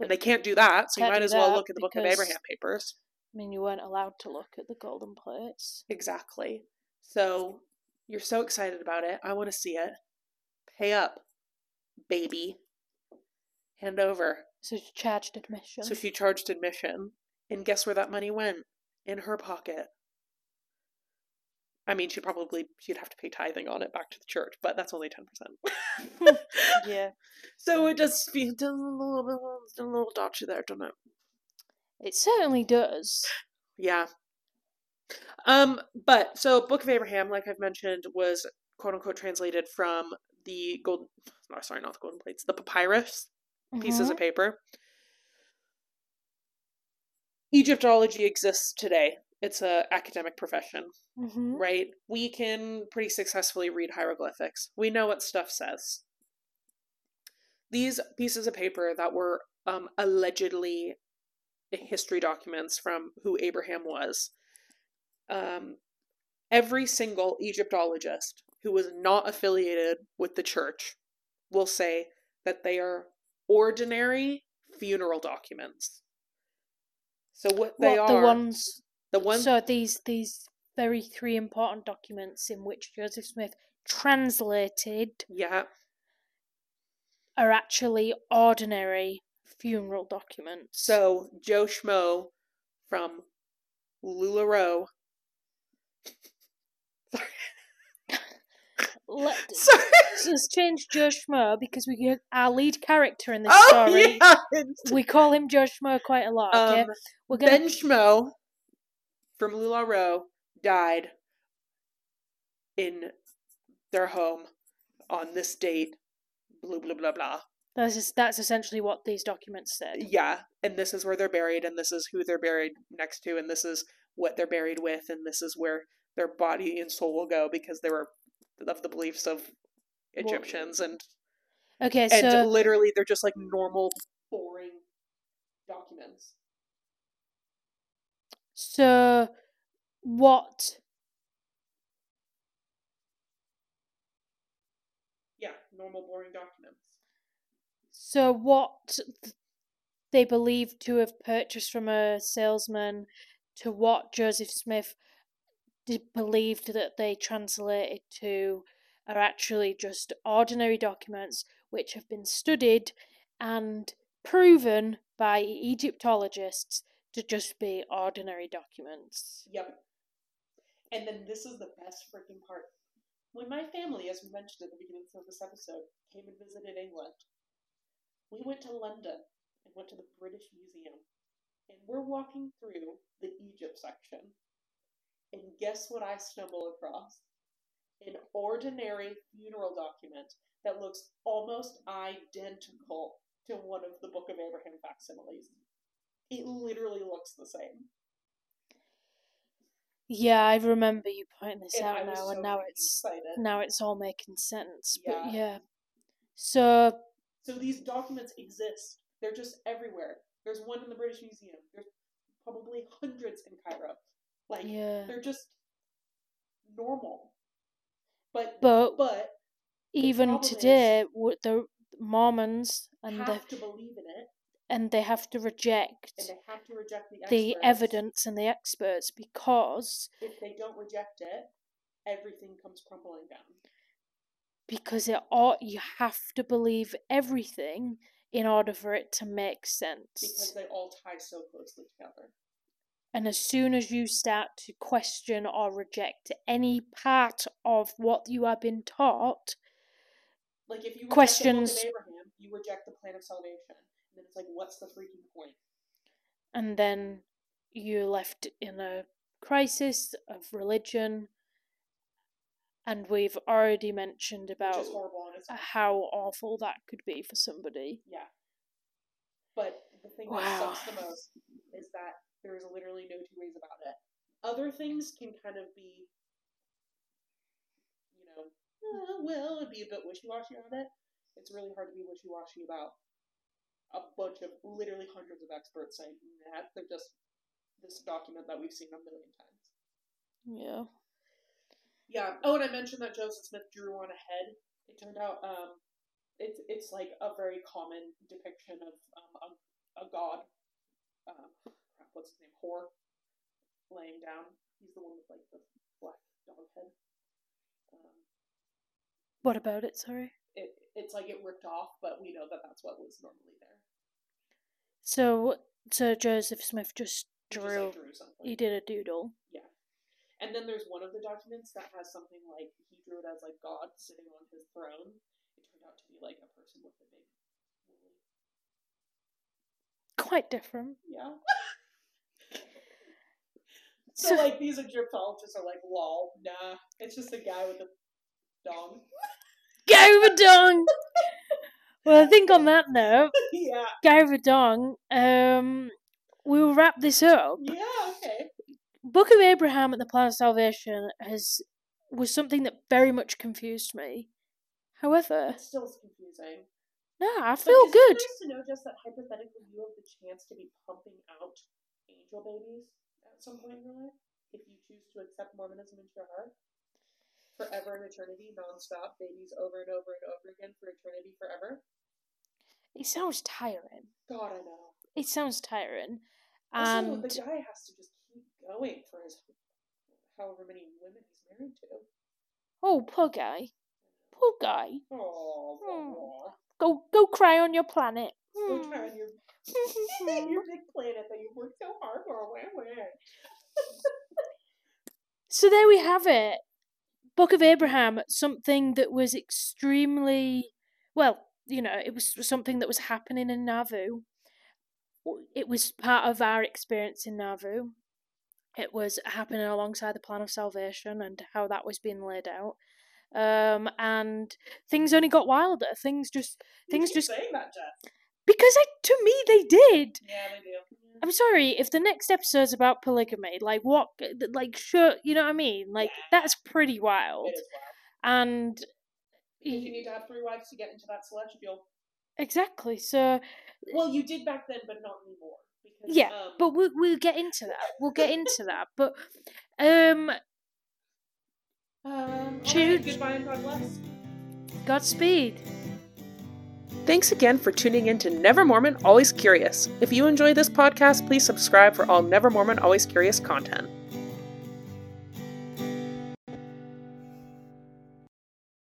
And they can't do that, so you might as well look at the Book of Abraham papers. i mean you weren't allowed to look at the golden plates Exactly. So you're so excited about it. I want to see it. Pay up, baby. Hand over. So she charged admission. So she charged admission. And guess where that money went? In her pocket. I mean, she'd probably she'd have to pay tithing on it back to the church, but that's only ten percent. yeah. So it does feel a little a little dodgy there, doesn't it? It certainly does. Yeah. Um, but so Book of Abraham, like I've mentioned, was quote unquote translated from the gold no, sorry, not the golden plates, the papyrus pieces Mhm. of paper. Egyptology exists today. It's a academic profession, Mhm. right? We can pretty successfully read hieroglyphics. We know what stuff says. These pieces of paper that were um, allegedly history documents from who Abraham was. Um, every single Egyptologist who was not affiliated with the church will say that they are ordinary funeral documents. So what they what are the ones the ones so these these very three important documents in which Joseph Smith translated yeah are actually ordinary funeral documents. so Joe Schmo from LuLaRoe Let, Sorry. let's change Joe Schmo because we get our lead character in this Oh story. yeah. We call him Joe Schmo quite a lot. Okay, Um, we're gonna Ben Schmo from LuLaRoe died in their home on this date. Blah blah blah blah. that's just, that's essentially what these documents said. Yeah, and this is where they're buried, and this is who they're buried next to, and this is what they're buried with, and this is where their body and soul will go because they were of the beliefs of Egyptians, and Okay, and so literally they're just like normal, boring documents. So what Yeah, normal, boring documents. so what th- they believed to have purchased from a salesman to what Joseph Smith did, believed that they translated to are actually just ordinary documents which have been studied and proven by Egyptologists to just be ordinary documents. Yep. And then this is the best freaking part. When my family, as we mentioned at the beginning of this episode, came and visited England, we went to London and went to the British Museum. And we're walking through the Egypt section. And guess what I stumble across? An ordinary funeral document that looks almost identical to one of the Book of Abraham facsimiles. It literally looks the same. Yeah, I remember you pointing this And out now, so and now it's excited. now it's all making sense. But Yeah. yeah, so So these documents exist. They're just everywhere. There's one in the British Museum. There's probably hundreds in Cairo. Like yeah, they're just normal. But but but even today, w the Mormons and the have to believe in it and they have to reject and they have to reject the the evidence and the experts because If they don't reject it, everything comes crumbling down. because it all you have to believe everything in order for it to make sense. Because they all tie so closely together. And as soon as you start to question or reject any part of what you have been taught, Like if you Questions- the Book of Abraham, you reject the plan of salvation. And then it's like, what's the freaking point? and then you're left in a crisis of religion. And we've already mentioned about horrible on its own. how awful that could be for somebody. Yeah. But the thing Wow. that sucks the most is that there is literally no two ways about it. Other things can kind of be, you know, uh, well, it'd be a bit wishy washy on it. It's really hard to be wishy washy about a bunch of literally hundreds of experts saying that they're just this document that we've seen a million times. Yeah. Yeah. Oh, and I mentioned that Joseph Smith drew on a head. It turned out um, it's it's like a very common depiction of um, a, a god. Um, what's his name? Hor, laying down. He's the one with like the black dog head. Um, What about it? Sorry. it it's like it ripped off, but we know that that's what was normally there. So, so Joseph Smith just He just, drew. like, drew something. He did a doodle. Yeah, and then there's one of the documents that has something like he drew it as like God sitting on his throne. It turned out to be like a person with a big. Quite different. Yeah. so, So, like these Egyptologists are like, lol, nah. It's just a guy with a dong. A dong. well, I think on that note, yeah. A dong. Um, we will wrap this up. Yeah, okay. Book of Abraham and the Plan of Salvation has was something that very much confused me. However, It still confusing. no, I feel isn't good. nice to know just that hypothetically you have the chance to be pumping out angel babies at some point in your life if you choose to accept Mormonism into your heart. Forever and eternity, non-stop, babies over and over and over again for eternity forever. It sounds tiring. God, I know. It sounds tiring. Also, And the guy has to just keep going for his however many women he's married to. oh, poor guy. Poor guy. Oh, Hmm. Go go cry on your planet. Go Hmm. try on your your big planet that you worked so hard for. Where, where? So there we have it. Book of Abraham, something that was extremely well, you know, it was something that was happening in Nauvoo. It was part of our experience in Nauvoo. It was happening alongside the plan of salvation and how that was being laid out. Um, and things only got wilder. Things just You Things just- saying that, because I, to me they did. Yeah, they do. I'm sorry if the next episode's about polygamy. Like what? Like sure, you know what I mean. Like Yeah. that's pretty wild. Is wild. And If you need to have three wives to get into that celestial, exactly. So well, you did back then, but not anymore. Because, Yeah, um, but we'll we'll get into that. We'll get into that. But um, um, alright, goodbye and God bless. Godspeed. Thanks again for tuning in to Never Mormon, Always Curious. If you enjoy this podcast, please subscribe for all Never Mormon, Always Curious content.